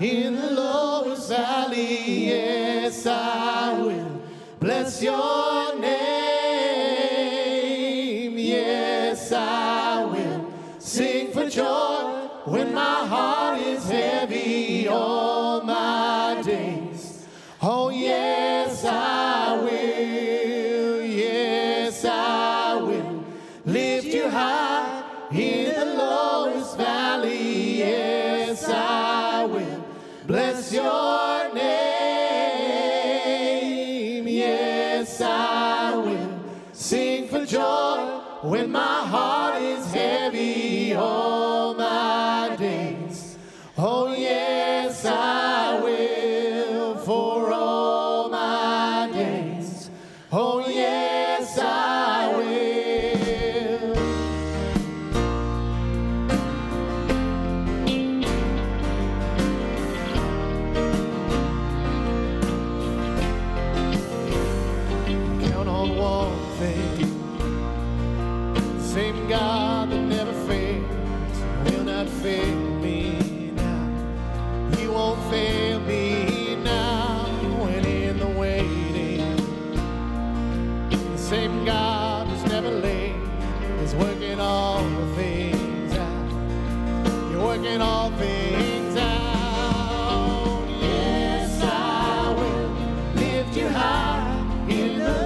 in the lowest valley. Yes, I will bless your name. Yes, I will sing for joy when my heart is heavy. Oh, in the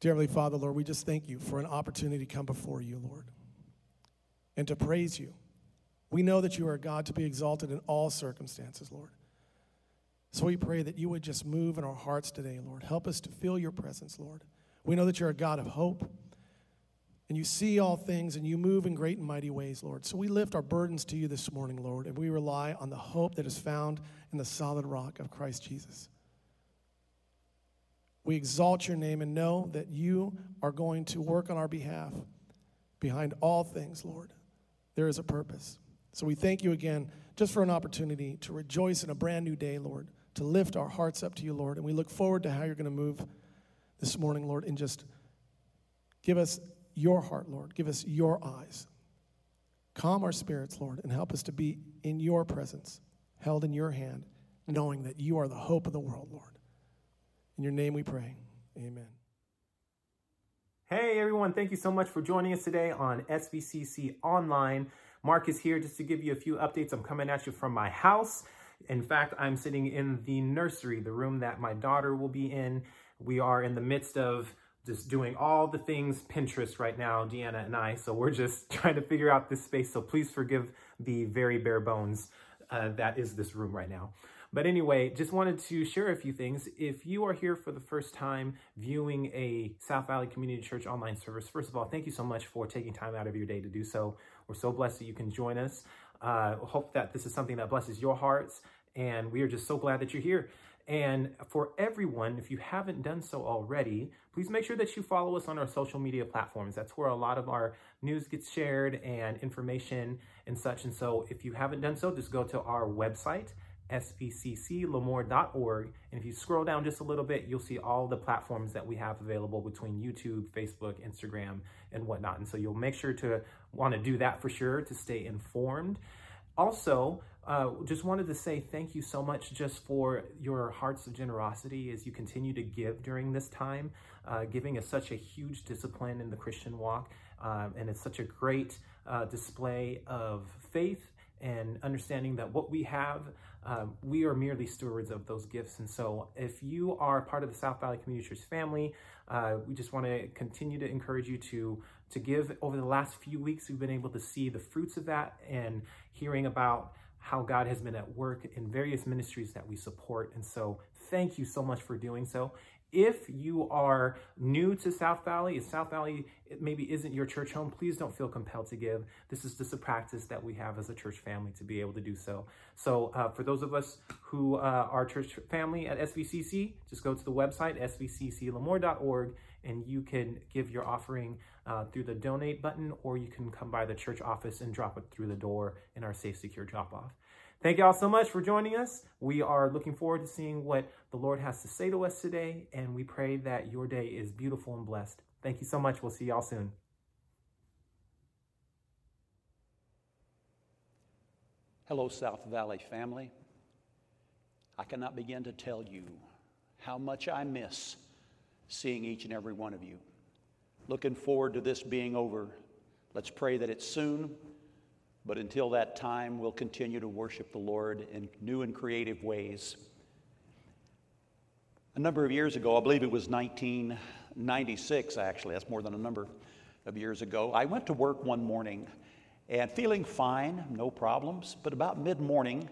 Dear Heavenly Father, Lord, we just thank you for an opportunity to come before you, Lord, and to praise you. We know that you are a God to be exalted in all circumstances, Lord. So we pray that you would just move in our hearts today, Lord. Help us to feel your presence, Lord. We know that you're a God of hope, and you see all things, and you move in great and mighty ways, Lord. So we lift our burdens to you this morning, Lord, and we rely on the hope that is found in the solid rock of Christ Jesus. We exalt your name and know that you are going to work on our behalf. Behind all things, Lord, there is a purpose. So we thank you again just for an opportunity to rejoice in a brand new day, Lord, to lift our hearts up to you, Lord. And we look forward to how you're going to move this morning, Lord, and just give us your heart, Lord. Give us your eyes. Calm our spirits, Lord, and help us to be in your presence, held in your hand, knowing that you are the hope of the world, Lord. In your name we pray. Amen. Hey everyone, thank you so much for joining us today on SVCC Online. Mark is here just to give you a few updates. I'm coming at you from my house. In fact, I'm sitting in the nursery, the room that my daughter will be in. We are in the midst of just doing all the things Pinterest right now, Deanna and I. So we're just trying to figure out this space. So please forgive the very bare bones uh, that is this room right now. But anyway, just wanted to share a few things. If you are here for the first time viewing a South Valley Community Church online service, first of all, thank you so much for taking time out of your day to do so. We're so blessed that you can join us. Uh, hope that this is something that blesses your hearts, and we are just so glad that you're here. And for everyone, if you haven't done so already, please make sure that you follow us on our social media platforms. That's where a lot of our news gets shared and information and such. And so if you haven't done so, just go to our website, svcclemoore.org. And if you scroll down just a little bit, you'll see all the platforms that we have available between YouTube, Facebook, Instagram, and whatnot. And so you'll make sure to want to do that for sure to stay informed. Also, uh, just wanted to say thank you so much just for your hearts of generosity as you continue to give during this time. Uh, giving is such a huge discipline in the Christian walk, um, and it's such a great uh, display of faith and understanding that what we have, um, we are merely stewards of those gifts. And so, if you are part of the South Valley Community Church family, uh, we just want to continue to encourage you to to give. Over the last few weeks, we've been able to see the fruits of that and hearing about how God has been at work in various ministries that we support. And so, thank you so much for doing so. If you are new to South Valley, if South Valley maybe isn't your church home, please don't feel compelled to give. This is just a practice that we have as a church family to be able to do so. So, uh, for those of us who uh, are church family at SVCC, just go to the website, svcclemoore.org, and you can give your offering uh, through the donate button, or you can come by the church office and drop it through the door in our safe, secure drop off. Thank you all so much for joining us. We are looking forward to seeing what the Lord has to say to us today, and we pray that your day is beautiful and blessed. Thank you so much. We'll see y'all soon. Hello, South Valley family. I cannot begin to tell you how much I miss seeing each and every one of you. Looking forward to this being over. Let's pray that it's soon, but until that time, we'll continue to worship the Lord in new and creative ways. A number of years ago, I believe it was 1996, actually, that's more than a number of years ago, I went to work one morning and feeling fine, no problems, but about mid morning,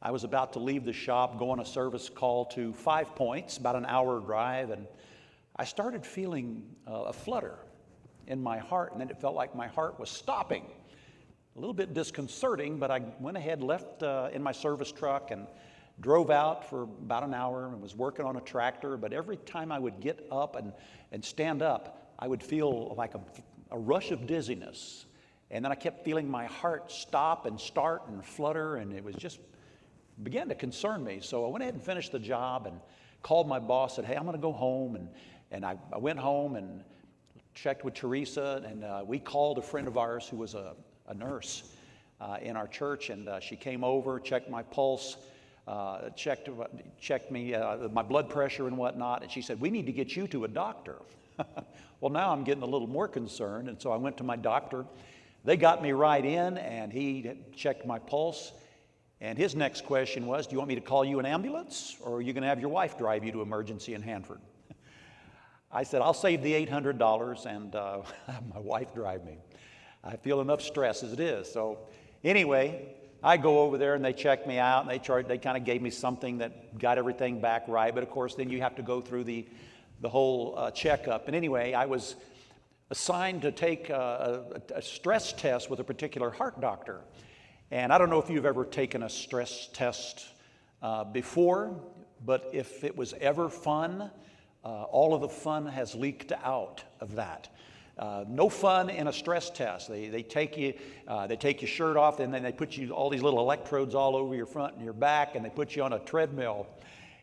I was about to leave the shop, go on a service call to Five Points, about an hour drive, and I started feeling uh, a flutter in my heart, and then it felt like my heart was stopping. A little bit disconcerting, but I went ahead, left uh, in my service truck, and drove out for about an hour and was working on a tractor. But every time I would get up and, and stand up, I would feel like a, a rush of dizziness. And then I kept feeling my heart stop and start and flutter, and it was just began to concern me. So I went ahead and finished the job and called my boss, said, Hey, I'm going to go home. And, and I, I went home and checked with Teresa, and uh, we called a friend of ours who was a, a nurse uh, in our church, and uh, she came over, checked my pulse, uh, checked, checked me, uh, my blood pressure and whatnot, and she said, We need to get you to a doctor. well, now I'm getting a little more concerned, and so I went to my doctor. They got me right in, and he checked my pulse. And his next question was, Do you want me to call you an ambulance, or are you going to have your wife drive you to emergency in Hanford? I said, I'll save the $800 and uh, my wife drive me. I feel enough stress as it is. So, anyway, I go over there and they check me out and they they kind of gave me something that got everything back right. But of course, then you have to go through the, the whole uh, checkup. And anyway, I was assigned to take a, a, a stress test with a particular heart doctor. And I don't know if you've ever taken a stress test uh, before, but if it was ever fun, uh, all of the fun has leaked out of that. Uh, no fun in a stress test. They, they take you, uh, they take your shirt off, and then they put you all these little electrodes all over your front and your back, and they put you on a treadmill,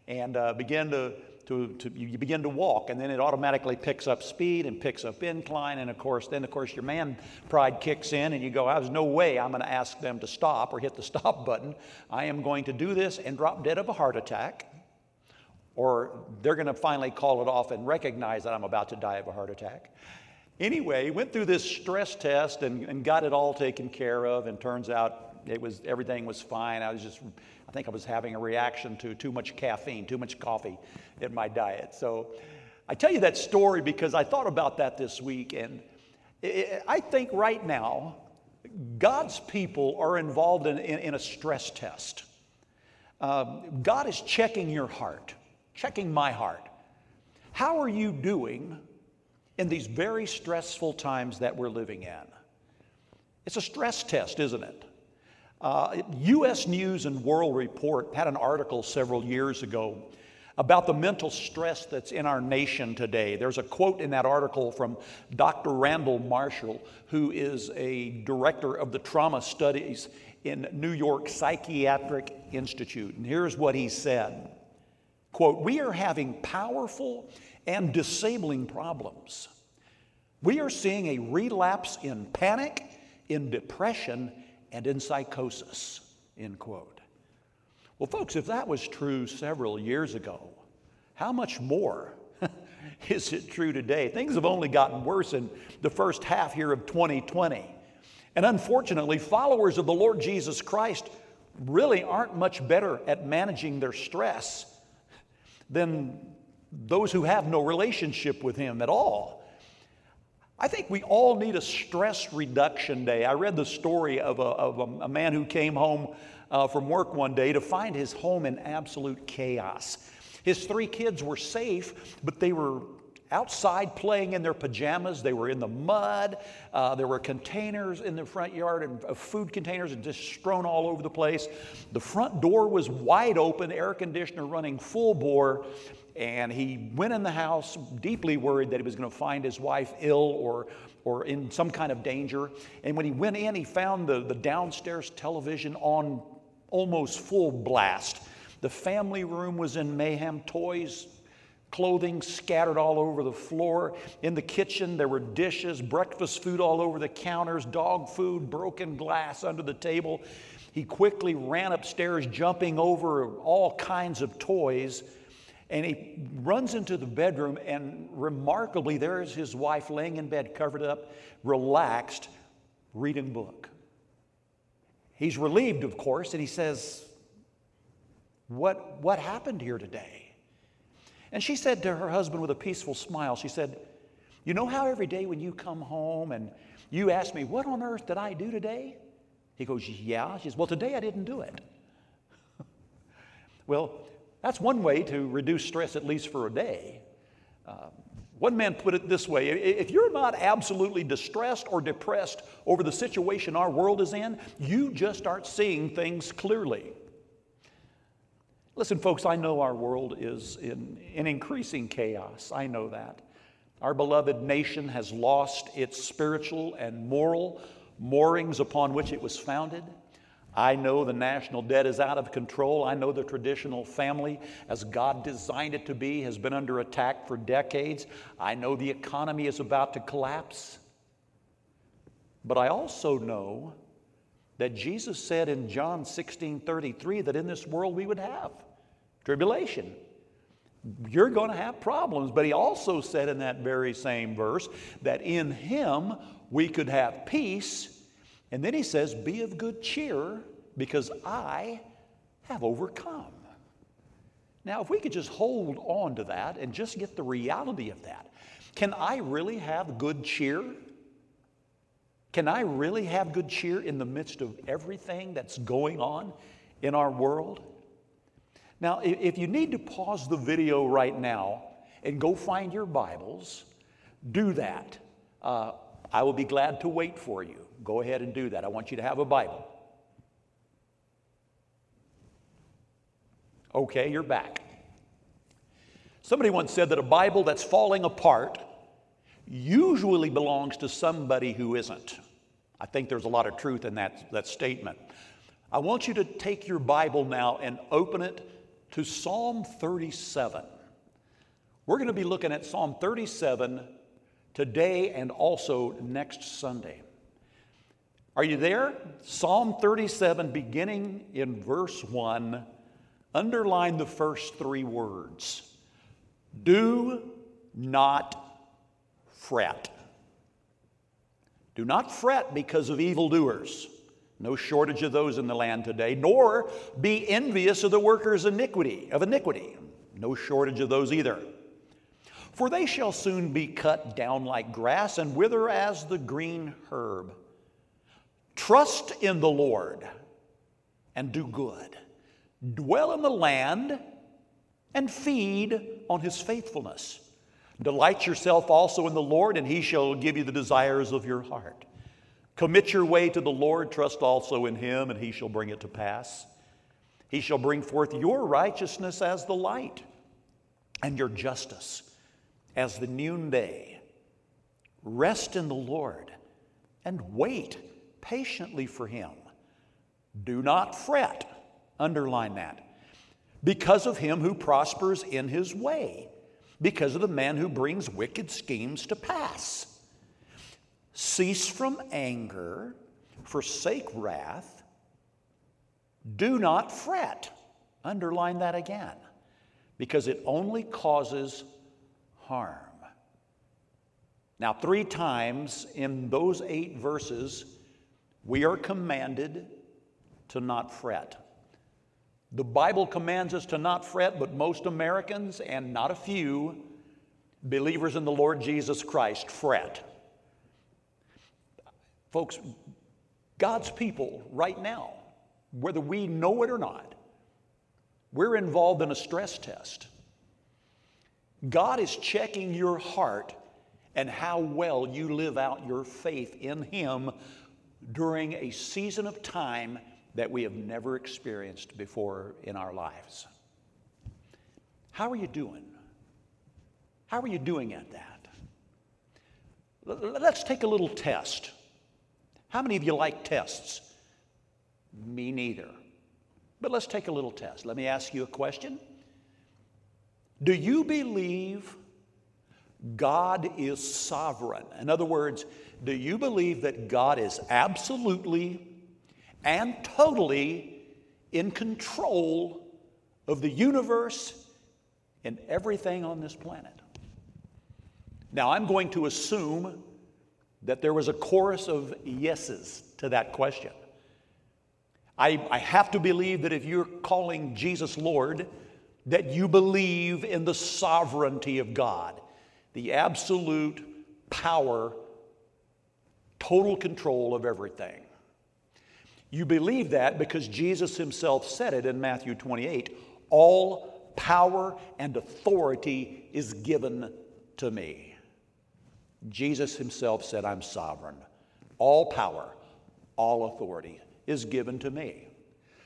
and uh, begin to, to, to you begin to walk, and then it automatically picks up speed and picks up incline, and of course, then of course your man pride kicks in, and you go, "There's no way I'm going to ask them to stop or hit the stop button. I am going to do this and drop dead of a heart attack." Or they're going to finally call it off and recognize that I'm about to die of a heart attack. Anyway, went through this stress test and, and got it all taken care of, and turns out it was everything was fine. I was just, I think I was having a reaction to too much caffeine, too much coffee in my diet. So I tell you that story because I thought about that this week, and I think right now God's people are involved in, in, in a stress test. Um, God is checking your heart, checking my heart. How are you doing in these very stressful times that we're living in? It's a stress test, isn't it? Uh, U.S. News and World Report had an article several years ago about the mental stress that's in our nation today. There's a quote in that article from Dr. Randall Marshall, who is a director of the trauma studies in New York Psychiatric Institute. And here's what he said quote, We are having powerful and disabling problems. We are seeing a relapse in panic, in depression, and in psychosis, end quote. Well, folks, if that was true several years ago, how much more is it true today? Things have only gotten worse in the first half here of 2020. And unfortunately, followers of the Lord Jesus Christ really aren't much better at managing their stress than those who have no relationship with Him at all. I think we all need a stress reduction day. I read the story of a, of a, a man who came home uh, from work one day to find his home in absolute chaos. His three kids were safe, but they were outside playing in their pajamas. They were in the mud. Uh, there were containers in the front yard and uh, food containers and just strewn all over the place. The front door was wide open, air conditioner running full bore. And he went in the house deeply worried that he was going to find his wife ill or, or in some kind of danger. And when he went in, he found the, the downstairs television on almost full blast. The family room was in mayhem, toys, clothing scattered all over the floor. In the kitchen, there were dishes, breakfast food all over the counters, dog food, broken glass under the table. He quickly ran upstairs, jumping over all kinds of toys. And he runs into the bedroom, and remarkably, there is his wife laying in bed, covered up, relaxed, reading a book. He's relieved, of course, and he says, what, what happened here today? And she said to her husband with a peaceful smile, she said, You know how every day when you come home and you ask me, What on earth did I do today? He goes, Yeah. She says, Well, today I didn't do it. well, that's one way to reduce stress, at least for a day. Uh, one man put it this way if you're not absolutely distressed or depressed over the situation our world is in, you just aren't seeing things clearly. Listen, folks, I know our world is in, in increasing chaos. I know that. Our beloved nation has lost its spiritual and moral moorings upon which it was founded. I know the national debt is out of control. I know the traditional family, as God designed it to be, has been under attack for decades. I know the economy is about to collapse. But I also know that Jesus said in John 16 33 that in this world we would have tribulation. You're going to have problems. But he also said in that very same verse that in him we could have peace. And then he says, Be of good cheer because I have overcome. Now, if we could just hold on to that and just get the reality of that, can I really have good cheer? Can I really have good cheer in the midst of everything that's going on in our world? Now, if you need to pause the video right now and go find your Bibles, do that. Uh, I will be glad to wait for you. Go ahead and do that. I want you to have a Bible. Okay, you're back. Somebody once said that a Bible that's falling apart usually belongs to somebody who isn't. I think there's a lot of truth in that, that statement. I want you to take your Bible now and open it to Psalm 37. We're going to be looking at Psalm 37 today and also next Sunday. Are you there? Psalm 37, beginning in verse 1, underline the first three words Do not fret. Do not fret because of evildoers. No shortage of those in the land today, nor be envious of the workers iniquity, of iniquity. No shortage of those either. For they shall soon be cut down like grass and wither as the green herb. Trust in the Lord and do good. Dwell in the land and feed on his faithfulness. Delight yourself also in the Lord, and he shall give you the desires of your heart. Commit your way to the Lord, trust also in him, and he shall bring it to pass. He shall bring forth your righteousness as the light, and your justice as the noonday. Rest in the Lord and wait patiently for him. Do not fret, underline that, because of him who prospers in his way, because of the man who brings wicked schemes to pass. Cease from anger, forsake wrath. Do not fret, underline that again, because it only causes harm. Now, three times in those eight verses, we are commanded to not fret. The Bible commands us to not fret, but most Americans, and not a few believers in the Lord Jesus Christ, fret. Folks, God's people right now, whether we know it or not, we're involved in a stress test. God is checking your heart and how well you live out your faith in Him during a season of time that we have never experienced before in our lives. How are you doing? How are you doing at that? Let's take a little test. How many of you like tests? Me neither. But let's take a little test. Let me ask you a question. Do you believe God is sovereign? In other words, do you believe that God is absolutely and totally in control of the universe and everything on this planet? Now, I'm going to assume that there was a chorus of yeses to that question. I, I have to believe that if you're calling Jesus Lord, that you believe in the sovereignty of God, the absolute power total control of everything. You believe that because Jesus himself said it in Matthew 28 all power and authority is given to me. Jesus himself said, I'm sovereign. All power, all authority is given to me.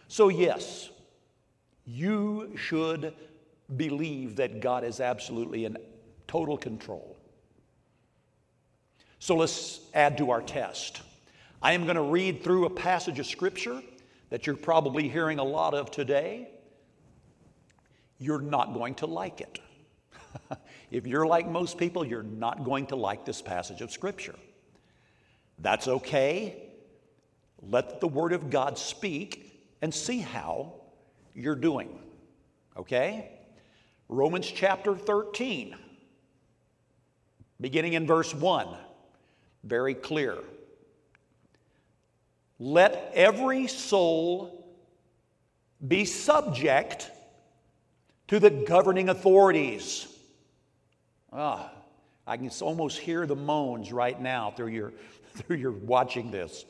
So, yes, you should believe that God is absolutely in total control. So let's add to our test. I am going to read through a passage of Scripture that you're probably hearing a lot of today. You're not going to like it. if you're like most people, you're not going to like this passage of Scripture. That's okay. Let the Word of God speak and see how you're doing. Okay? Romans chapter 13, beginning in verse 1 very clear. Let every soul be subject to the governing authorities. Ah, I can almost hear the moans right now through your, through your watching this.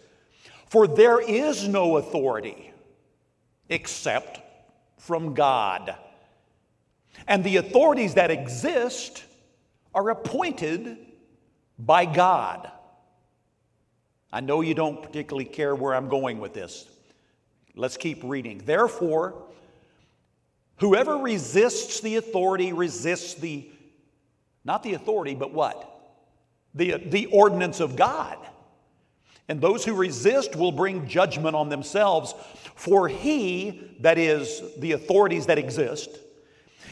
For there is no authority except from God. And the authorities that exist are appointed by God. I know you don't particularly care where I'm going with this. Let's keep reading. Therefore, whoever resists the authority resists the, not the authority, but what? the, the ordinance of God. And those who resist will bring judgment on themselves. For he, that is, the authorities that exist,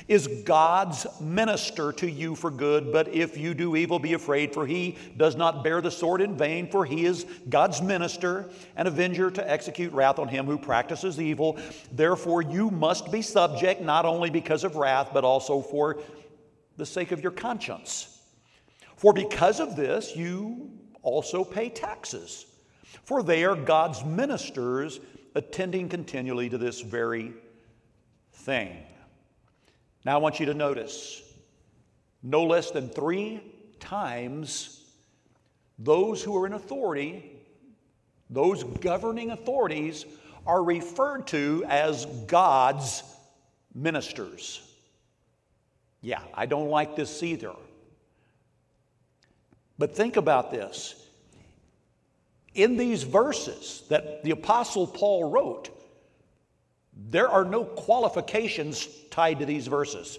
is God's minister to you for good. But if you do evil, be afraid, for he does not bear the sword in vain, for he is God's minister, and avenger to execute wrath on him who practices evil. Therefore, you must be subject, not only because of wrath, but also for the sake of your conscience. For because of this, you also pay taxes, for they are God's ministers attending continually to this very thing. Now, I want you to notice no less than three times those who are in authority, those governing authorities, are referred to as God's ministers. Yeah, I don't like this either. But think about this. In these verses that the Apostle Paul wrote, there are no qualifications tied to these verses.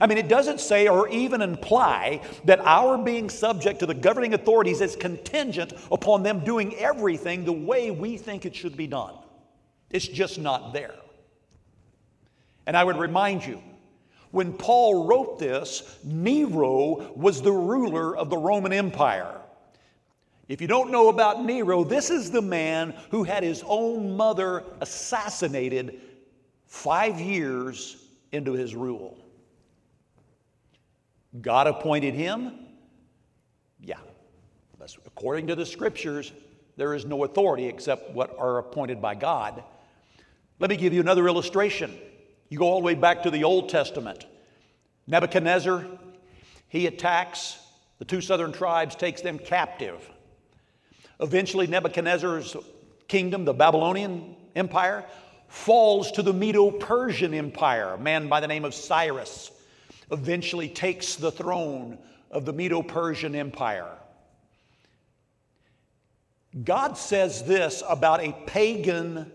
I mean, it doesn't say or even imply that our being subject to the governing authorities is contingent upon them doing everything the way we think it should be done. It's just not there. And I would remind you, when Paul wrote this, Nero was the ruler of the Roman Empire. If you don't know about Nero, this is the man who had his own mother assassinated five years into his rule. God appointed him? Yeah. According to the scriptures, there is no authority except what are appointed by God. Let me give you another illustration. You go all the way back to the Old Testament. Nebuchadnezzar, he attacks the two southern tribes, takes them captive. Eventually, Nebuchadnezzar's kingdom, the Babylonian Empire, falls to the Medo Persian Empire. A man by the name of Cyrus eventually takes the throne of the Medo Persian Empire. God says this about a pagan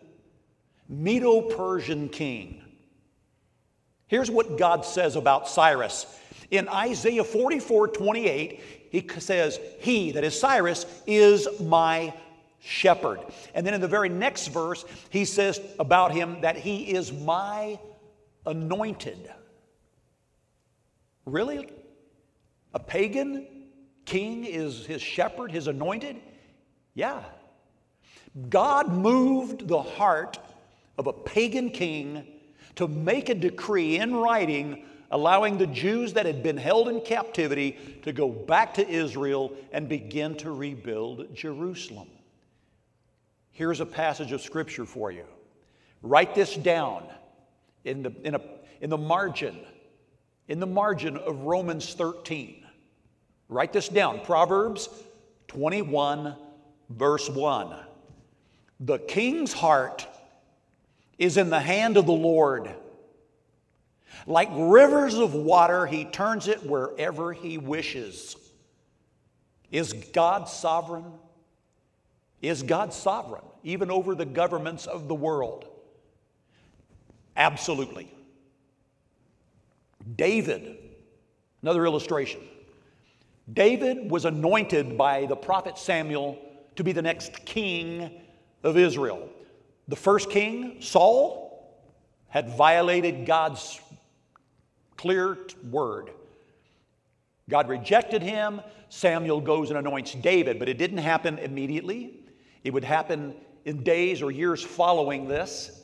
Medo Persian king. Here's what God says about Cyrus. In Isaiah 44 28, he says, He, that is Cyrus, is my shepherd. And then in the very next verse, he says about him that he is my anointed. Really? A pagan king is his shepherd, his anointed? Yeah. God moved the heart of a pagan king to make a decree in writing allowing the Jews that had been held in captivity to go back to Israel and begin to rebuild Jerusalem. Here's a passage of scripture for you. Write this down in the, in, a, in the margin, in the margin of Romans 13. Write this down Proverbs 21, verse 1. The king's heart is in the hand of the Lord. Like rivers of water, he turns it wherever he wishes. Is God sovereign? Is God sovereign, even over the governments of the world? Absolutely. David, another illustration. David was anointed by the prophet Samuel to be the next king of Israel. The first king, Saul, had violated God's clear word. God rejected him. Samuel goes and anoints David, but it didn't happen immediately. It would happen in days or years following this.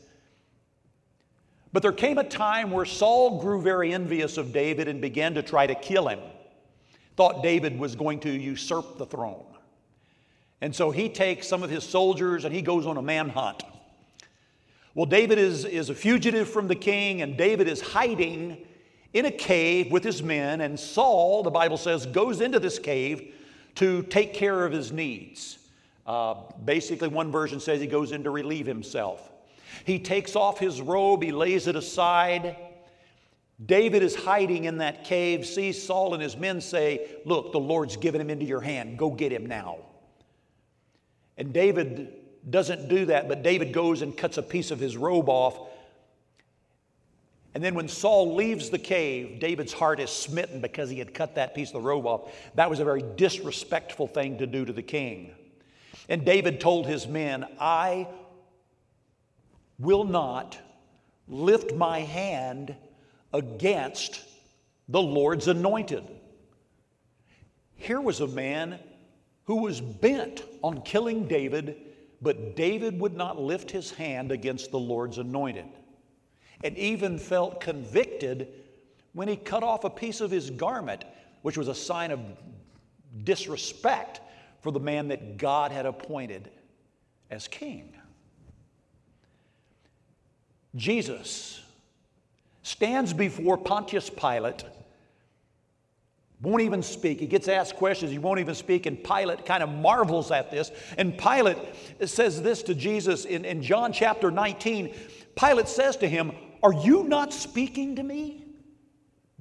But there came a time where Saul grew very envious of David and began to try to kill him. Thought David was going to usurp the throne. And so he takes some of his soldiers and he goes on a manhunt. Well, David is, is a fugitive from the king, and David is hiding in a cave with his men. And Saul, the Bible says, goes into this cave to take care of his needs. Uh, basically, one version says he goes in to relieve himself. He takes off his robe, he lays it aside. David is hiding in that cave, sees Saul and his men say, Look, the Lord's given him into your hand. Go get him now. And David doesn't do that, but David goes and cuts a piece of his robe off And then when Saul leaves the cave, David's heart is smitten because he had cut that piece of the robe off. That was a very disrespectful thing to do to the king. And David told his men, I will not lift my hand against the Lord's anointed. Here was a man who was bent on killing David, but David would not lift his hand against the Lord's anointed and even felt convicted when he cut off a piece of his garment, which was a sign of disrespect for the man that God had appointed as king. Jesus stands before Pontius Pilate, won't even speak. He gets asked questions, he won't even speak, and Pilate kind of marvels at this. And Pilate says this to Jesus in, in John chapter 19. Pilate says to him, Are you not speaking to me?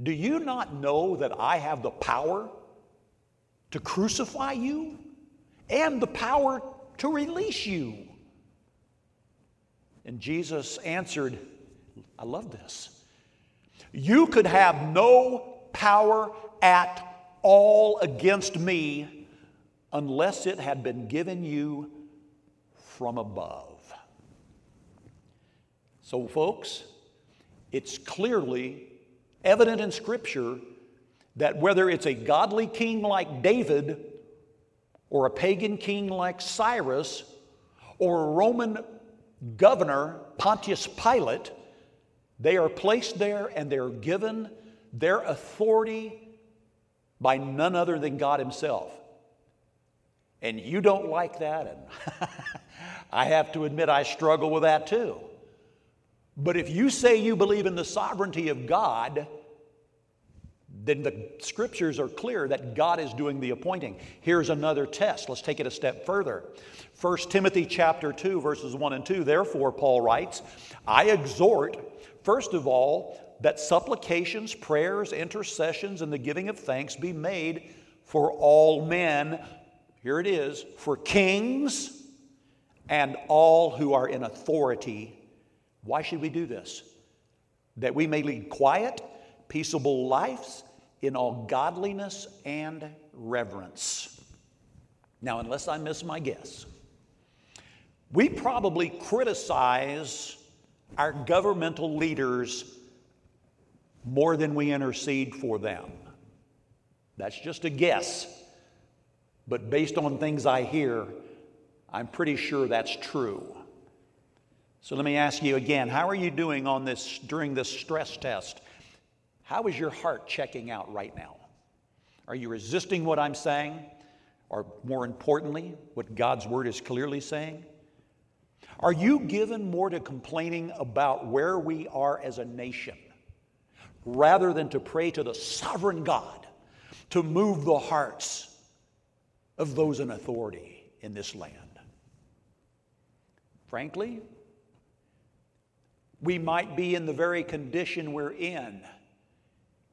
Do you not know that I have the power to crucify you and the power to release you? And Jesus answered, I love this. You could have no power at all against me unless it had been given you from above. So, folks, it's clearly evident in Scripture that whether it's a godly king like David, or a pagan king like Cyrus, or a Roman governor, Pontius Pilate, they are placed there and they're given their authority by none other than God Himself. And you don't like that, and I have to admit I struggle with that too. But if you say you believe in the sovereignty of God, then the scriptures are clear that God is doing the appointing. Here's another test. Let's take it a step further. 1 Timothy chapter 2 verses 1 and 2. Therefore Paul writes, I exhort first of all that supplications, prayers, intercessions and the giving of thanks be made for all men. Here it is, for kings and all who are in authority. Why should we do this? That we may lead quiet, peaceable lives in all godliness and reverence. Now, unless I miss my guess, we probably criticize our governmental leaders more than we intercede for them. That's just a guess. But based on things I hear, I'm pretty sure that's true. So let me ask you again, how are you doing on this during this stress test? How is your heart checking out right now? Are you resisting what I'm saying? Or more importantly, what God's word is clearly saying? Are you given more to complaining about where we are as a nation rather than to pray to the sovereign God to move the hearts of those in authority in this land? Frankly, we might be in the very condition we're in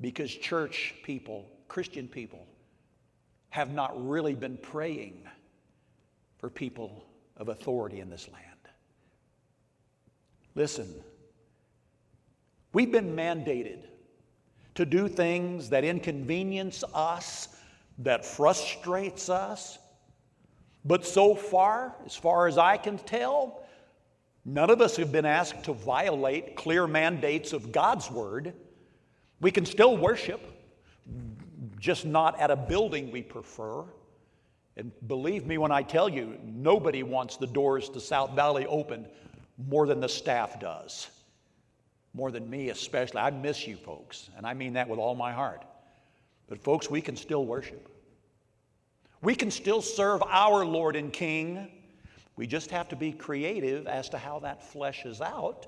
because church people, Christian people, have not really been praying for people of authority in this land. Listen, we've been mandated to do things that inconvenience us, that frustrates us. But so far, as far as I can tell, none of us have been asked to violate clear mandates of God's word. We can still worship, just not at a building we prefer. And believe me when I tell you, nobody wants the doors to South Valley open more than the staff does, more than me especially. I miss you folks, and I mean that with all my heart. But, folks, we can still worship. We can still serve our Lord and King. We just have to be creative as to how that fleshes out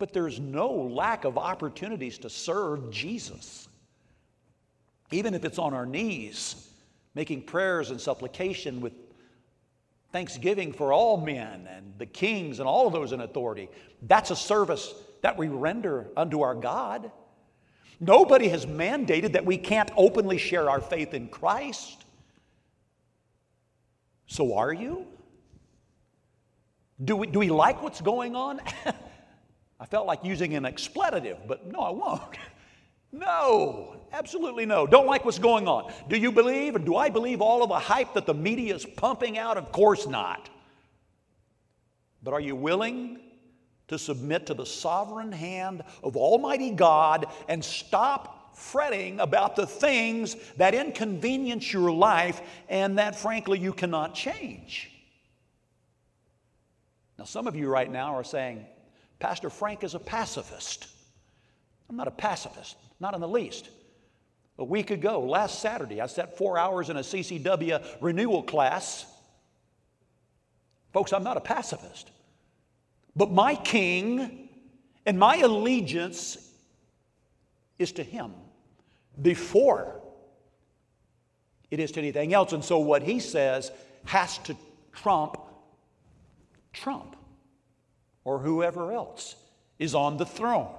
but there's no lack of opportunities to serve Jesus. Even if it's on our knees, making prayers and supplication with thanksgiving for all men and the kings and all of those in authority. That's a service that we render unto our God. Nobody has mandated that we can't openly share our faith in Christ. So are you? Do we, do we like what's going on? I felt like using an expletive, but no, I won't. no, absolutely no. Don't like what's going on. Do you believe, and do I believe all of the hype that the media is pumping out? Of course not. But are you willing to submit to the sovereign hand of Almighty God and stop fretting about the things that inconvenience your life and that, frankly, you cannot change? Now, some of you right now are saying, Pastor Frank is a pacifist. I'm not a pacifist, not in the least. A week ago, last Saturday, I sat four hours in a CCW renewal class. Folks, I'm not a pacifist. But my king and my allegiance is to him before it is to anything else. And so what he says has to trump Trump or whoever else is on the throne.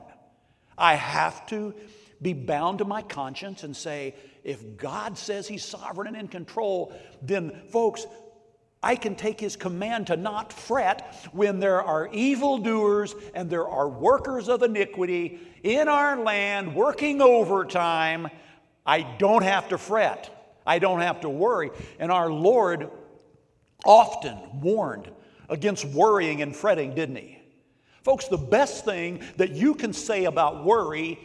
I have to be bound to my conscience and say, if God says He's sovereign and in control, then, folks, I can take His command to not fret when there are evildoers and there are workers of iniquity in our land working overtime. I don't have to fret. I don't have to worry. And our Lord often warned against worrying and fretting, didn't He? Folks, the best thing that you can say about worry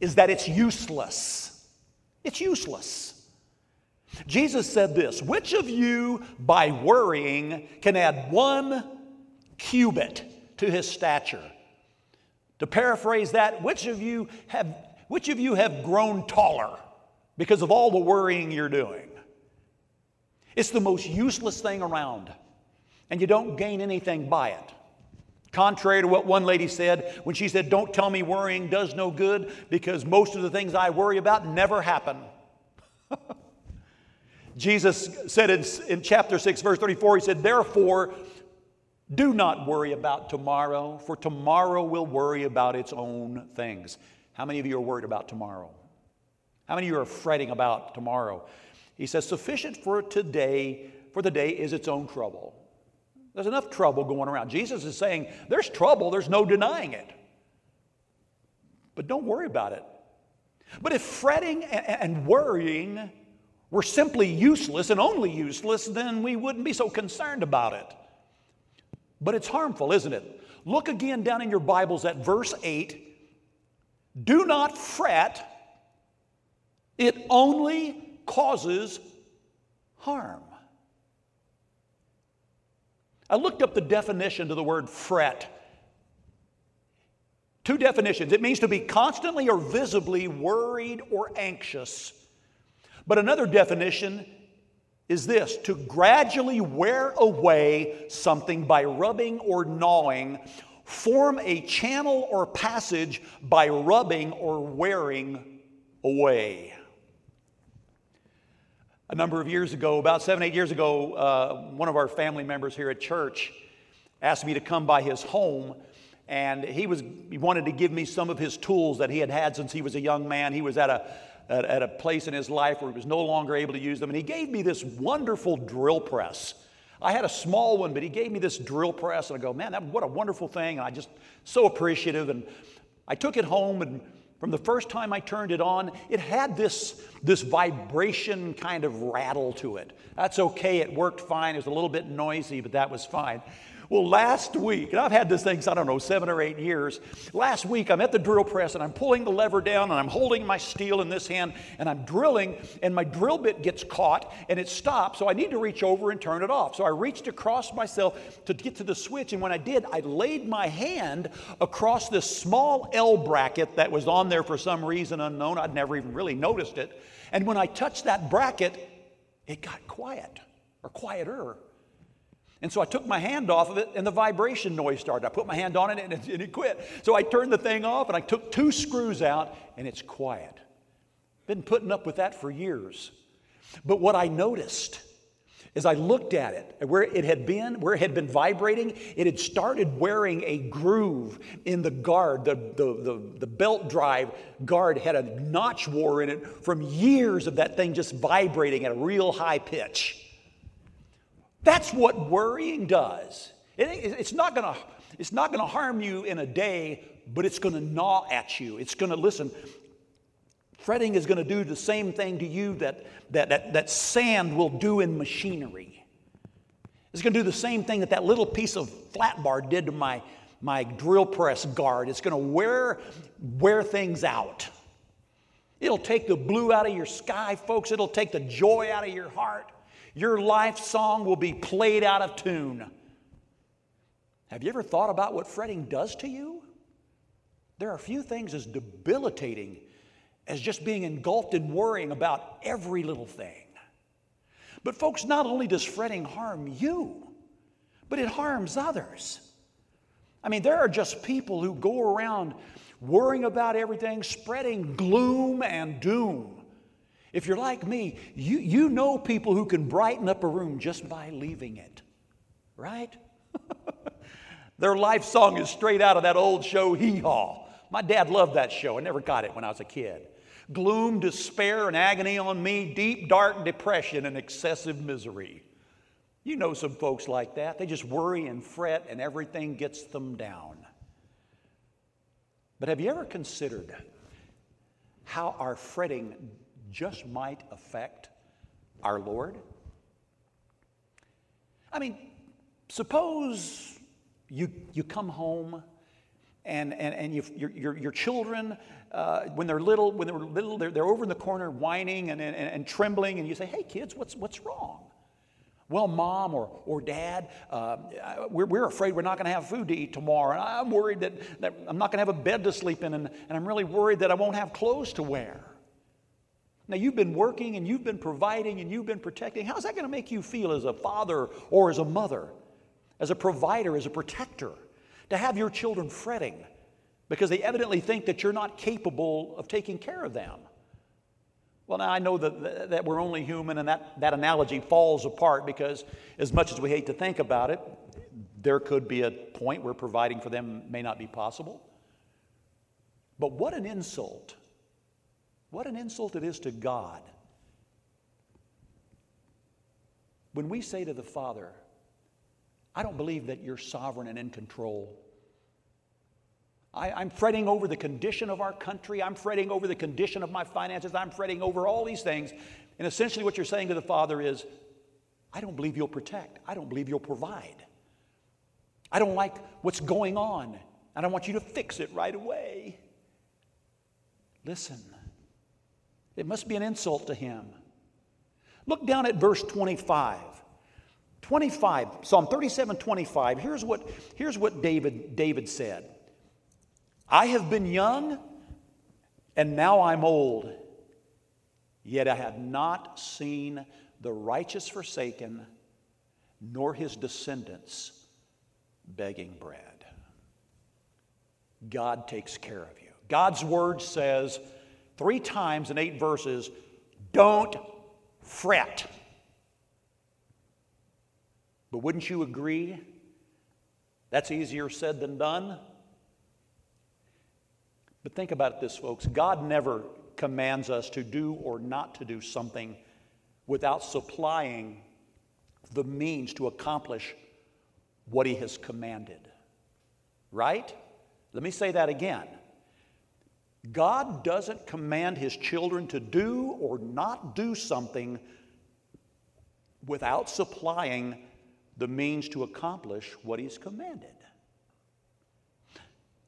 is that it's useless. It's useless. Jesus said this Which of you, by worrying, can add one cubit to his stature? To paraphrase that, which of you have, which of you have grown taller because of all the worrying you're doing? It's the most useless thing around, and you don't gain anything by it. Contrary to what one lady said when she said, Don't tell me worrying does no good because most of the things I worry about never happen. Jesus said in, in chapter 6, verse 34, He said, Therefore, do not worry about tomorrow, for tomorrow will worry about its own things. How many of you are worried about tomorrow? How many of you are fretting about tomorrow? He says, Sufficient for today, for the day is its own trouble. There's enough trouble going around. Jesus is saying, There's trouble, there's no denying it. But don't worry about it. But if fretting and worrying were simply useless and only useless, then we wouldn't be so concerned about it. But it's harmful, isn't it? Look again down in your Bibles at verse 8. Do not fret, it only causes harm. I looked up the definition to the word fret. Two definitions. It means to be constantly or visibly worried or anxious. But another definition is this to gradually wear away something by rubbing or gnawing, form a channel or passage by rubbing or wearing away. A number of years ago, about seven, eight years ago, uh, one of our family members here at church asked me to come by his home and he was he wanted to give me some of his tools that he had had since he was a young man. He was at a at, at, a place in his life where he was no longer able to use them and he gave me this wonderful drill press. I had a small one but he gave me this drill press and i go man that, what a wonderful thing and i just so appreciative and i took it home and from the first time I turned it on, it had this, this vibration kind of rattle to it. That's okay, it worked fine. It was a little bit noisy, but that was fine. Well, last week, and I've had this thing, I don't know, seven or eight years. Last week, I'm at the drill press and I'm pulling the lever down and I'm holding my steel in this hand and I'm drilling, and my drill bit gets caught and it stops. So I need to reach over and turn it off. So I reached across myself to get to the switch, and when I did, I laid my hand across this small L bracket that was on there for some reason unknown. I'd never even really noticed it. And when I touched that bracket, it got quiet or quieter. And so I took my hand off of it and the vibration noise started. I put my hand on it and it, and it, quit. So I turned the thing off and I took two screws out and it's quiet. Been putting up with that for years. But what I noticed as I looked at it, where it had been, where it had been vibrating, it had started wearing a groove in the guard. The, the, the, the belt drive guard had a notch war in it from years of that thing just vibrating at a real high pitch. That's what worrying does. It, it's not going to It's not going to harm you in a day, but it's going to gnaw at you. It's going to, listen, fretting is going to do the same thing to you that, that, that, that sand will do in machinery. It's going to do the same thing that that little piece of flat bar did to my, my drill press guard. It's going to wear, wear things out. It'll take the blue out of your sky, folks. It'll take the joy out of your heart. Your life song will be played out of tune. Have you ever thought about what fretting does to you? There are few things as debilitating as just being engulfed in worrying about every little thing. But, folks, not only does fretting harm you, but it harms others. I mean, there are just people who go around worrying about everything, spreading gloom and doom. If you're like me, you, you know people who can brighten up a room just by leaving it, right? Their life song is straight out of that old show, Hee Haw. My dad loved that show. I never got it when I was a kid. Gloom, despair, and agony on me, deep, dark depression, and excessive misery. You know some folks like that. They just worry and fret, and everything gets them down. But have you ever considered how our fretting just might affect our Lord? I mean, suppose you, you come home and, and, and you, your, your, your children, uh, when they're little, when they're little, they're, they're over in the corner whining and, and, and trembling, and you say, hey, kids, what's, what's wrong? Well, mom or, or dad, uh, we're, we're afraid we're not going to have food to eat tomorrow. And I'm worried that, that I'm not going to have a bed to sleep in, and, and I'm really worried that I won't have clothes to wear. Now, you've been working and you've been providing and you've been protecting. How's that going to make you feel as a father or as a mother, as a provider, as a protector, to have your children fretting because they evidently think that you're not capable of taking care of them? Well, now I know that, that we're only human, and that, that analogy falls apart because, as much as we hate to think about it, there could be a point where providing for them may not be possible. But what an insult! What an insult it is to God when we say to the Father, I don't believe that you're sovereign and in control. I, am fretting over the condition of our country. I'm fretting over the condition of my finances. I'm fretting over all these things. And essentially, what you're saying to the Father is, I don't believe you'll protect. I don't believe you'll provide. I don't like what's going on. and I want you to fix it right away. Listen, it must be an insult to him. Look down at verse 25. 25, Psalm 37 25. Here's what, here's what David, David said. I have been young, and now I'm old, yet I have not seen the righteous forsaken, nor his descendants begging bread. God takes care of you. God's word says three times in eight verses don't fret. But wouldn't you agree? That's easier said than done. But think about this, folks. God never commands us to do or not to do something without supplying the means to accomplish what He has commanded. Right? Let me say that again. God doesn't command His children to do or not do something without supplying the means to accomplish what He's commanded.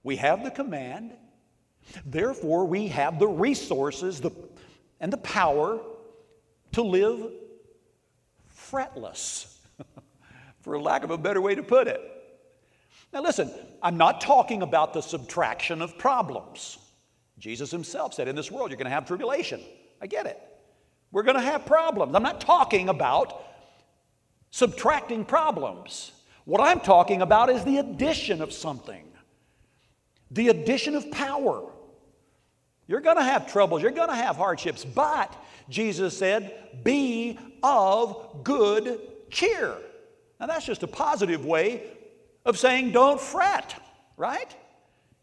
We have the command, Therefore, we have the resources the, and the power to live fretless, for lack of a better way to put it. Now, listen, I'm not talking about the subtraction of problems. Jesus himself said, In this world, you're going to have tribulation. I get it. We're going to have problems. I'm not talking about subtracting problems. What I'm talking about is the addition of something the addition of power. You're going to have troubles, you're going to have hardships, but Jesus said, be of good cheer. Now, that's just a positive way of saying, don't fret, right?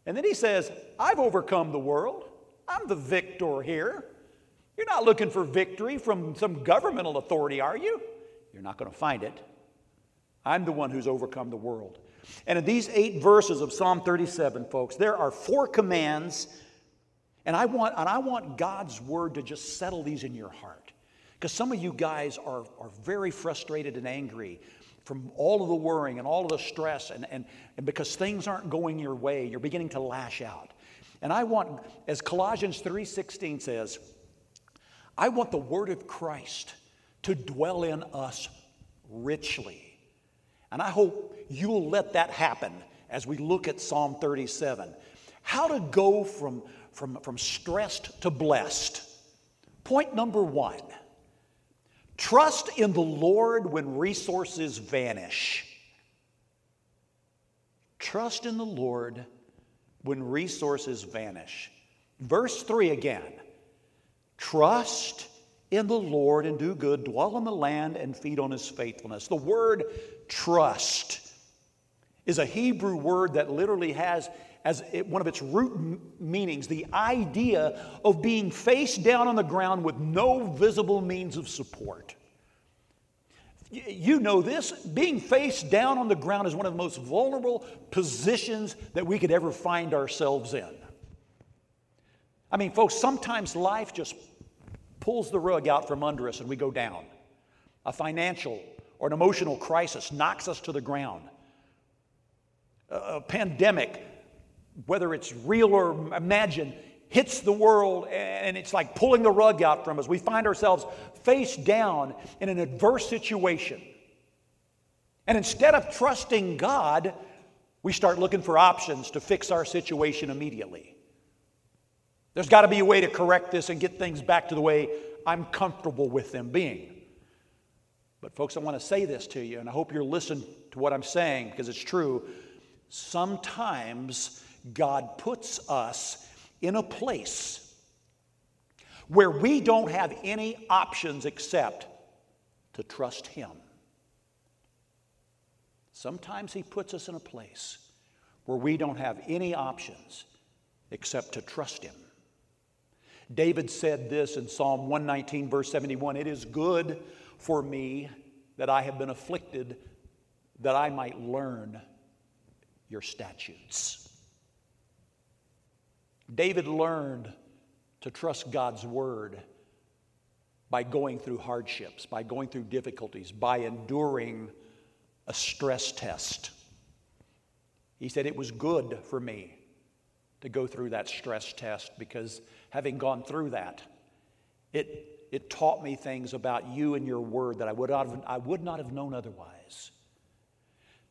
And then he says, I've overcome the world. I'm the victor here. You're not looking for victory from some governmental authority, are you? You're not going to find it. I'm the one who's overcome the world. And in these eight verses of Psalm 37, folks, there are four commands, and I want, and I want God's word to just settle these in your heart. Because some of you guys are, are very frustrated and angry from all of the worrying and all of the stress, and, and, and because things aren't going your way, you're beginning to lash out. And I want, as Colossians 3:16 says, I want the word of Christ to dwell in us richly. And I hope you'll let that happen as we look at Psalm 37. How to go from, from, from stressed to blessed. Point number one trust in the Lord when resources vanish. Trust in the Lord when resources vanish. Verse 3 again trust in the Lord and do good, dwell in the land and feed on his faithfulness. The word trust is a Hebrew word that literally has as one of its root meanings the idea of being face down on the ground with no visible means of support. You know this. Being face down on the ground is one of the most vulnerable positions that we could ever find ourselves in. I mean, folks, sometimes life just pulls the rug out from under us and we go down. A financial or an emotional crisis knocks us to the ground. A pandemic, whether it's real or imagined, hits the world and it's like pulling the rug out from us. We find ourselves face down in an adverse situation. And instead of trusting God, we start looking for options to fix our situation immediately. There's got to be a way to correct this and get things back to the way I'm comfortable with them being. But, folks, I want to say this to you, and I hope you're listening to what I'm saying because it's true. Sometimes God puts us in a place where we don't have any options except to trust Him. Sometimes He puts us in a place where we don't have any options except to trust Him. David said this in Psalm 119, verse 71 It is good for me that I have been afflicted, that I might learn your statutes. David learned to trust God's word by going through hardships, by going through difficulties, by enduring a stress test. He said, It was good for me to go through that stress test because having gone through that, it, it taught me things about you and your word that I would, not have, I would not have known otherwise.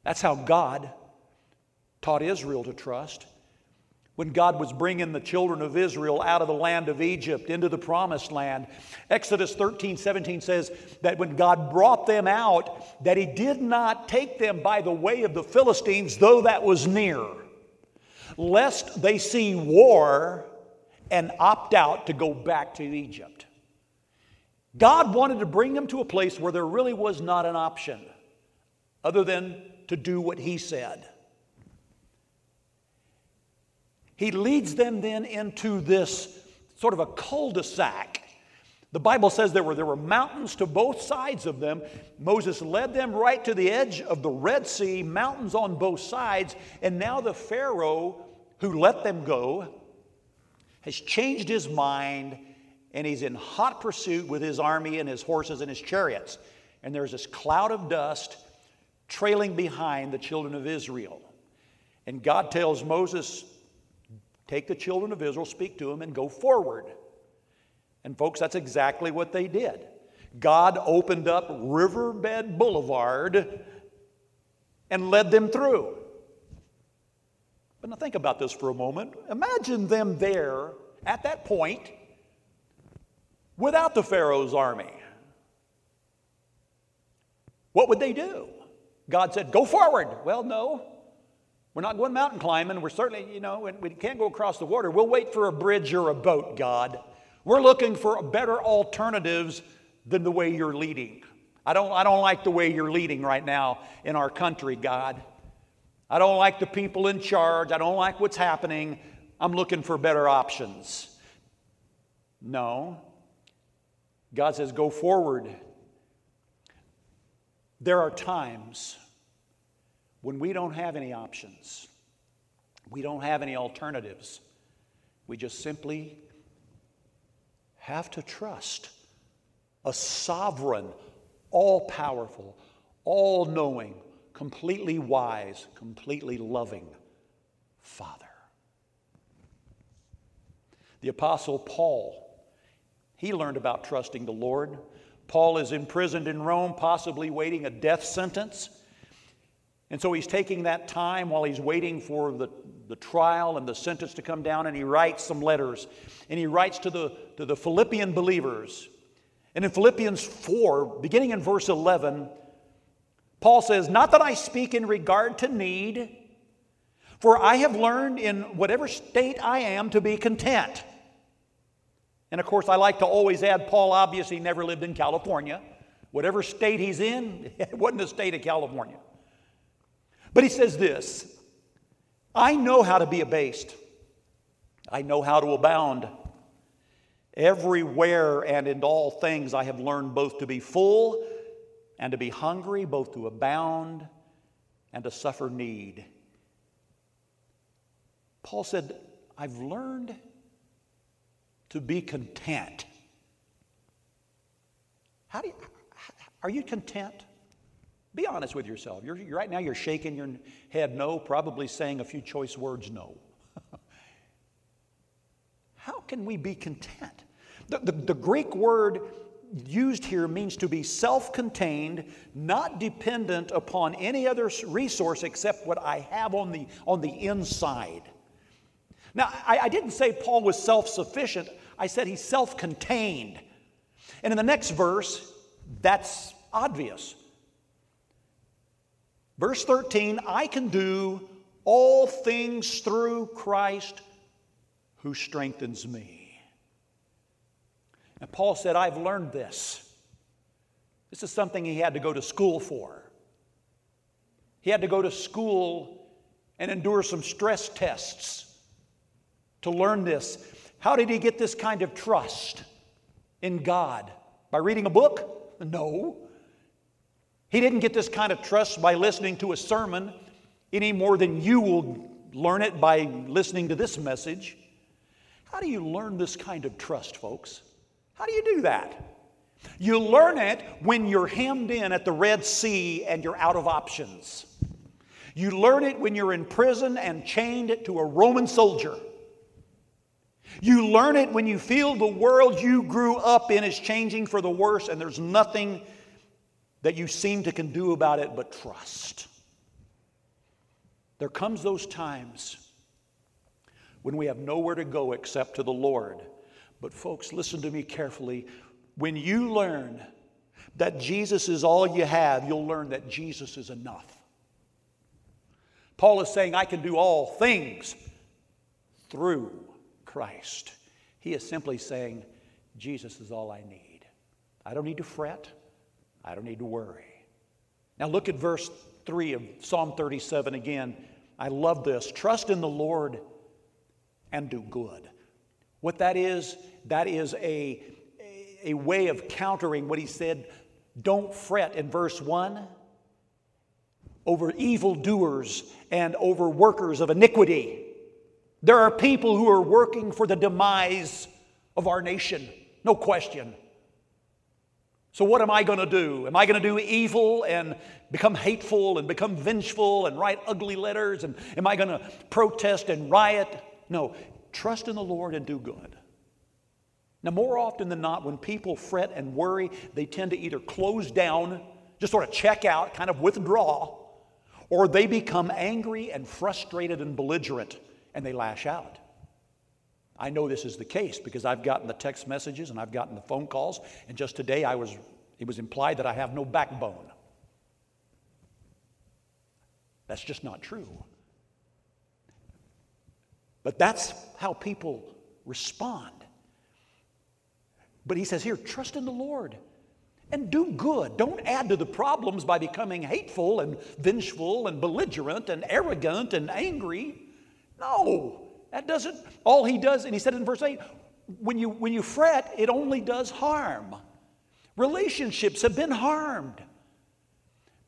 That's how God taught Israel to trust. When God was bringing the children of Israel out of the land of Egypt into the promised land, Exodus 13, 17 says that when God brought them out, that He did not take them by the way of the Philistines, though that was near lest they see war and opt out to go back to Egypt. God wanted to bring them to a place where there really was not an option other than to do what He said. He leads them then into this sort of a cul de sac. The Bible says there were, there were mountains to both sides of them. Moses led them right to the edge of the Red Sea, mountains on both sides, and now the Pharaoh who let them go has changed his mind and he's in hot pursuit with his army and his horses and his chariots. And there's this cloud of dust trailing behind the children of Israel. And God tells Moses, Take the children of Israel, speak to them, and go forward. And, folks, that's exactly what they did. God opened up Riverbed Boulevard and led them through. But now think about this for a moment. Imagine them there at that point without the Pharaoh's army. What would they do? God said, Go forward. Well, no. We're not going mountain climbing. We're certainly, you know, we can't go across the water. We'll wait for a bridge or a boat, God. We're looking for better alternatives than the way you're leading. I don't, I don't like the way you're leading right now in our country, God. I don't like the people in charge. I don't like what's happening. I'm looking for better options. No. God says, go forward. There are times when we don't have any options, we don't have any alternatives, we just simply have to trust a sovereign, all powerful, all knowing, completely wise, completely loving Father. The Apostle Paul, he learned about trusting the Lord. Paul is imprisoned in Rome, possibly waiting a death sentence. And so he's taking that time while he's waiting for the, the trial and the sentence to come down, and he writes some letters. And he writes to the, to the Philippian believers. And in Philippians 4, beginning in verse 11, Paul says, Not that I speak in regard to need, for I have learned in whatever state I am to be content. And of course, I like to always add, Paul obviously never lived in California. Whatever state he's in, it wasn't the state of California. But he says this I know how to be abased, I know how to abound. Everywhere and in all things, I have learned both to be full and to be hungry, both to abound and to suffer need. Paul said, I've learned to be content. How do you, are you content? Be honest with yourself. You're, right now, you're shaking your head no, probably saying a few choice words no. How can we be content? The, the, the Greek word used here means to be self contained, not dependent upon any other resource except what I have on the, on the inside. Now, I, I didn't say Paul was self sufficient, I said he's self contained. And in the next verse, that's obvious. Verse 13 I can do all things through Christ who strengthens me. And Paul said, I've learned this. This is something he had to go to school for. He had to go to school and endure some stress tests to learn this. How did he get this kind of trust in God? By reading a book? No. He didn't get this kind of trust by listening to a sermon any more than you will learn it by listening to this message. How do you learn this kind of trust, folks? How do you do that? You learn it when you're hemmed in at the Red Sea and you're out of options. You learn it when you're in prison and chained to a Roman soldier. You learn it when you feel the world you grew up in is changing for the worse and there's nothing that you seem to can do about it but trust. There comes those times when we have nowhere to go except to the Lord. But folks, listen to me carefully. When you learn that Jesus is all you have, you'll learn that Jesus is enough. Paul is saying, I can do all things through Christ. He is simply saying, Jesus is all I need. I don't need to fret. I don't need to worry. Now look at verse 3 of Psalm 37 again. I love this. Trust in the Lord and do good. What that is, that is a, a way of countering what he said, don't fret in verse 1 over evildoers and over workers of iniquity. There are people who are working for the demise of our nation, no question. So, what am I going to do? Am I going to do evil and become hateful and become vengeful and write ugly letters? And am I going to protest and riot? No, trust in the Lord and do good. Now, more often than not, when people fret and worry, they tend to either close down, just sort of check out, kind of withdraw, or they become angry and frustrated and belligerent and they lash out. I know this is the case because I've gotten the text messages and I've gotten the phone calls, and just today I was, it was implied that I have no backbone. That's just not true. But that's how people respond. But he says here, trust in the Lord and do good. Don't add to the problems by becoming hateful and vengeful and belligerent and arrogant and angry. No. That doesn't, all he does, and he said it in verse 8, when you, when you fret, it only does harm. Relationships have been harmed.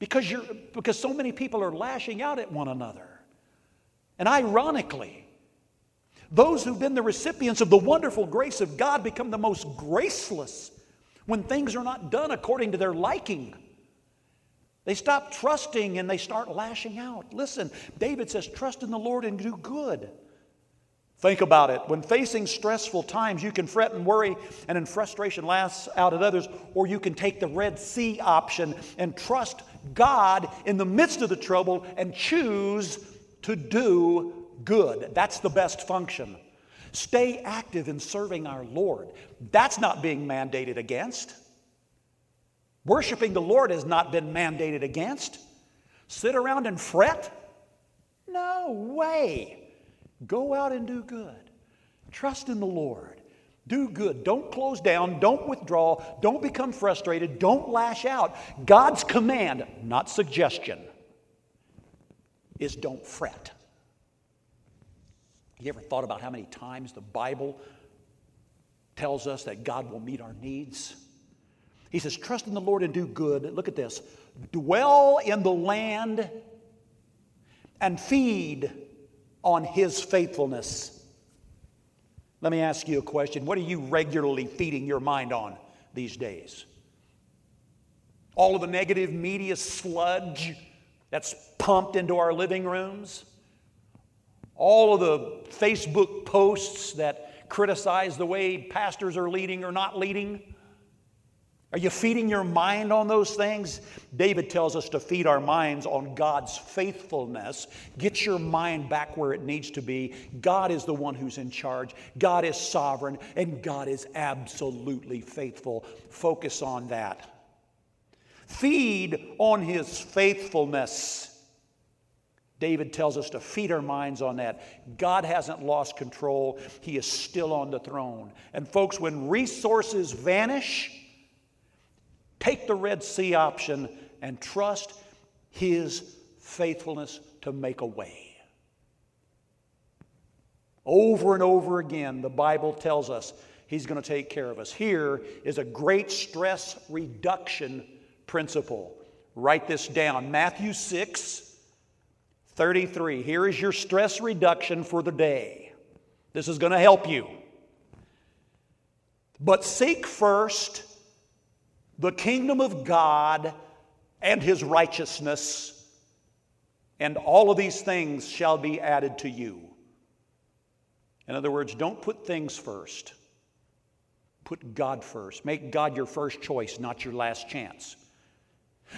because, you're, because so many people are lashing out at one another. And ironically, those who've been the recipients of the wonderful grace of God become the most graceless when things are not done according to their liking. They stop trusting and they start lashing out. Listen, David says, Trust in the Lord and do good. Think about it. When facing stressful times, you can fret and worry and in frustration lash out at others, or you can take the Red Sea option and trust God in the midst of the trouble and choose to do good. That's the best function. Stay active in serving our Lord. That's not being mandated against. Worshiping the Lord has not been mandated against. Sit around and fret? No way. Go out and do good. Trust in the Lord. Do good. Don't close down. Don't withdraw. Don't become frustrated. Don't lash out. God's command, not suggestion, is don't fret. You ever thought about how many times the Bible tells us that God will meet our needs? He says, Trust in the Lord and do good. Look at this. Dwell in the land and feed on his faithfulness. Let me ask you a question. What are you regularly feeding your mind on these days? All of the negative media sludge that's pumped into our living rooms? All of the Facebook posts that criticize the way pastors are leading or not leading? Are you feeding your mind on those things? David tells us to feed our minds on God's faithfulness. Get your mind back where it needs to be. God is the one who's in charge, God is sovereign, and God is absolutely faithful. Focus on that. Feed on his faithfulness. David tells us to feed our minds on that. God hasn't lost control, He is still on the throne. And, folks, when resources vanish, take the Red Sea option and trust His faithfulness to make a way. Over and over again, the Bible tells us He's going to take care of us. Here is a great stress reduction principle. Write this down Matthew 6 33. Here is your stress reduction for the day. This is going to help you. But seek first the kingdom of God and his righteousness, and all of these things shall be added to you. In other words, don't put things first. Put God first. Make God your first choice, not your last chance.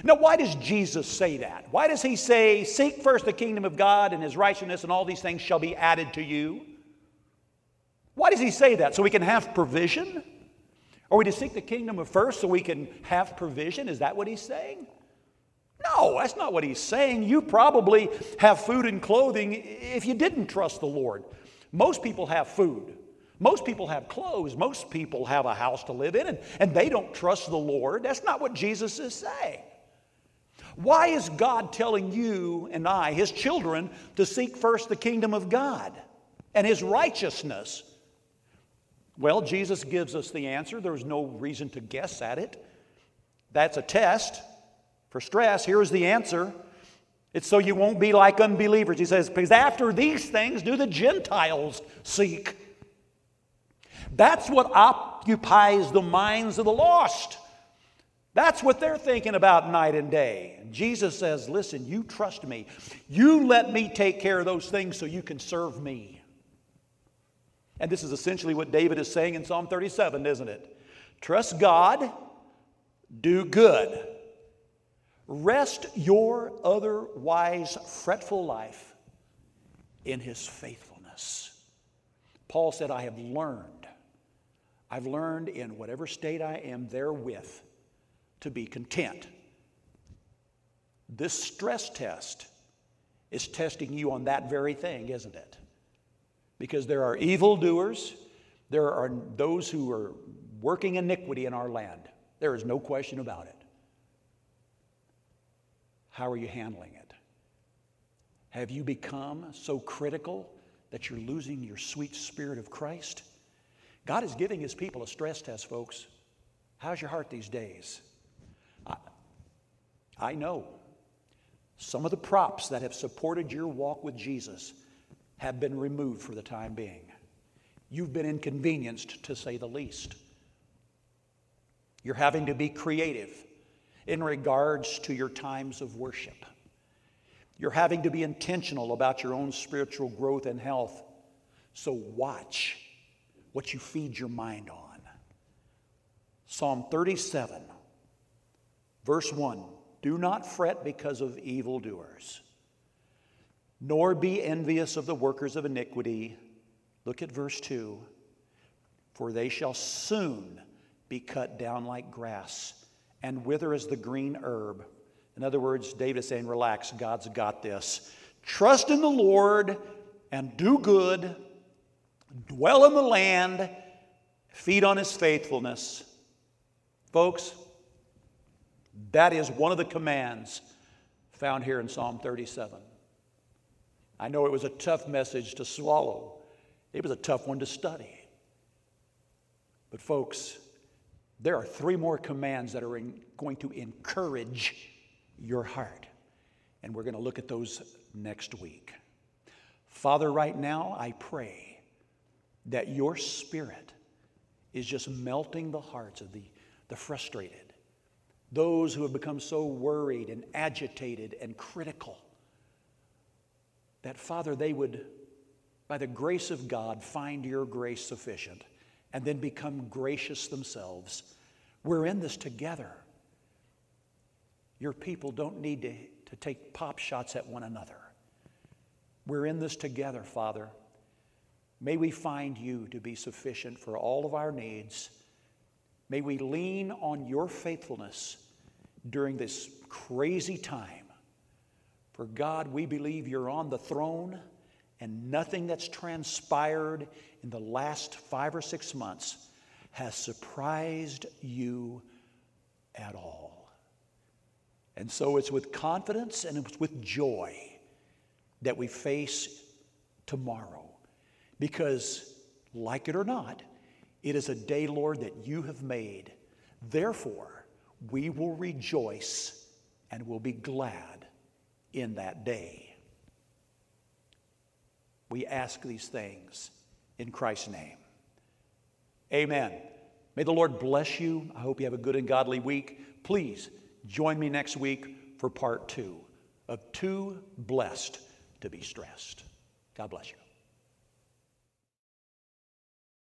Now, why does Jesus say that? Why does he say, Seek first the kingdom of God and his righteousness, and all these things shall be added to you? Why does he say that? So we can have provision? Are we to seek the kingdom of first so we can have provision? Is that what he's saying? No, that's not what he's saying. You probably have food and clothing if you didn't trust the Lord. Most people have food. Most people have clothes. Most people have a house to live in, and, and they don't trust the Lord. That's not what Jesus is saying. Why is God telling you and I, His children, to seek first the kingdom of God and His righteousness? Well, Jesus gives us the answer. There's no reason to guess at it. That's a test for stress. Here's the answer it's so you won't be like unbelievers. He says, because after these things do the Gentiles seek. That's what occupies the minds of the lost. That's what they're thinking about night and day. Jesus says, Listen, you trust me. You let me take care of those things so you can serve me. And this is essentially what David is saying in Psalm 37, isn't it? Trust God, do good. Rest your otherwise fretful life in his faithfulness. Paul said, I have learned. I've learned in whatever state I am therewith to be content. This stress test is testing you on that very thing, isn't it? Because there are evildoers, there are those who are working iniquity in our land. There is no question about it. How are you handling it? Have you become so critical that you're losing your sweet spirit of Christ? God is giving His people a stress test, folks. How's your heart these days? I, I know some of the props that have supported your walk with Jesus have been removed for the time being. You've been inconvenienced, to say the least. You're having to be creative in regards to your times of worship. You're having to be intentional about your own spiritual growth and health. So watch what you feed your mind on. Psalm 37, verse 1 Do not fret because of evildoers, nor be envious of the workers of iniquity. Look at verse 2 For they shall soon be cut down like grass and wither as the green herb. In other words, David is saying, Relax, God's got this. Trust in the Lord and do good, dwell in the land, feed on his faithfulness. Folks, that is one of the commands found here in Psalm 37. I know it was a tough message to swallow, it was a tough one to study. But, folks, there are three more commands that are in, going to encourage your heart. And we're going to look at those next week. Father, right now, I pray that your spirit is just melting the hearts of the, the frustrated, those who have become so worried and agitated and critical, that, Father, they would, by the grace of God, find your grace sufficient and then become gracious themselves. We're in this together. Your people don't need to, to take pop shots at one another. We're in this together, Father. May we find you to be sufficient for all of our needs. May we lean on your faithfulness during this crazy time. For God, we believe you're on the throne, and nothing that's transpired in the last five or six months has surprised you at all. And so it's with confidence and it's with joy that we face tomorrow. Because, like it or not, it is a day, Lord, that you have made. Therefore, we will rejoice and will be glad in that day. We ask these things in Christ's name. Amen. May the Lord bless you. I hope you have a good and godly week. Please join me next week for part two of Too Blessed to Be Stressed. God bless you.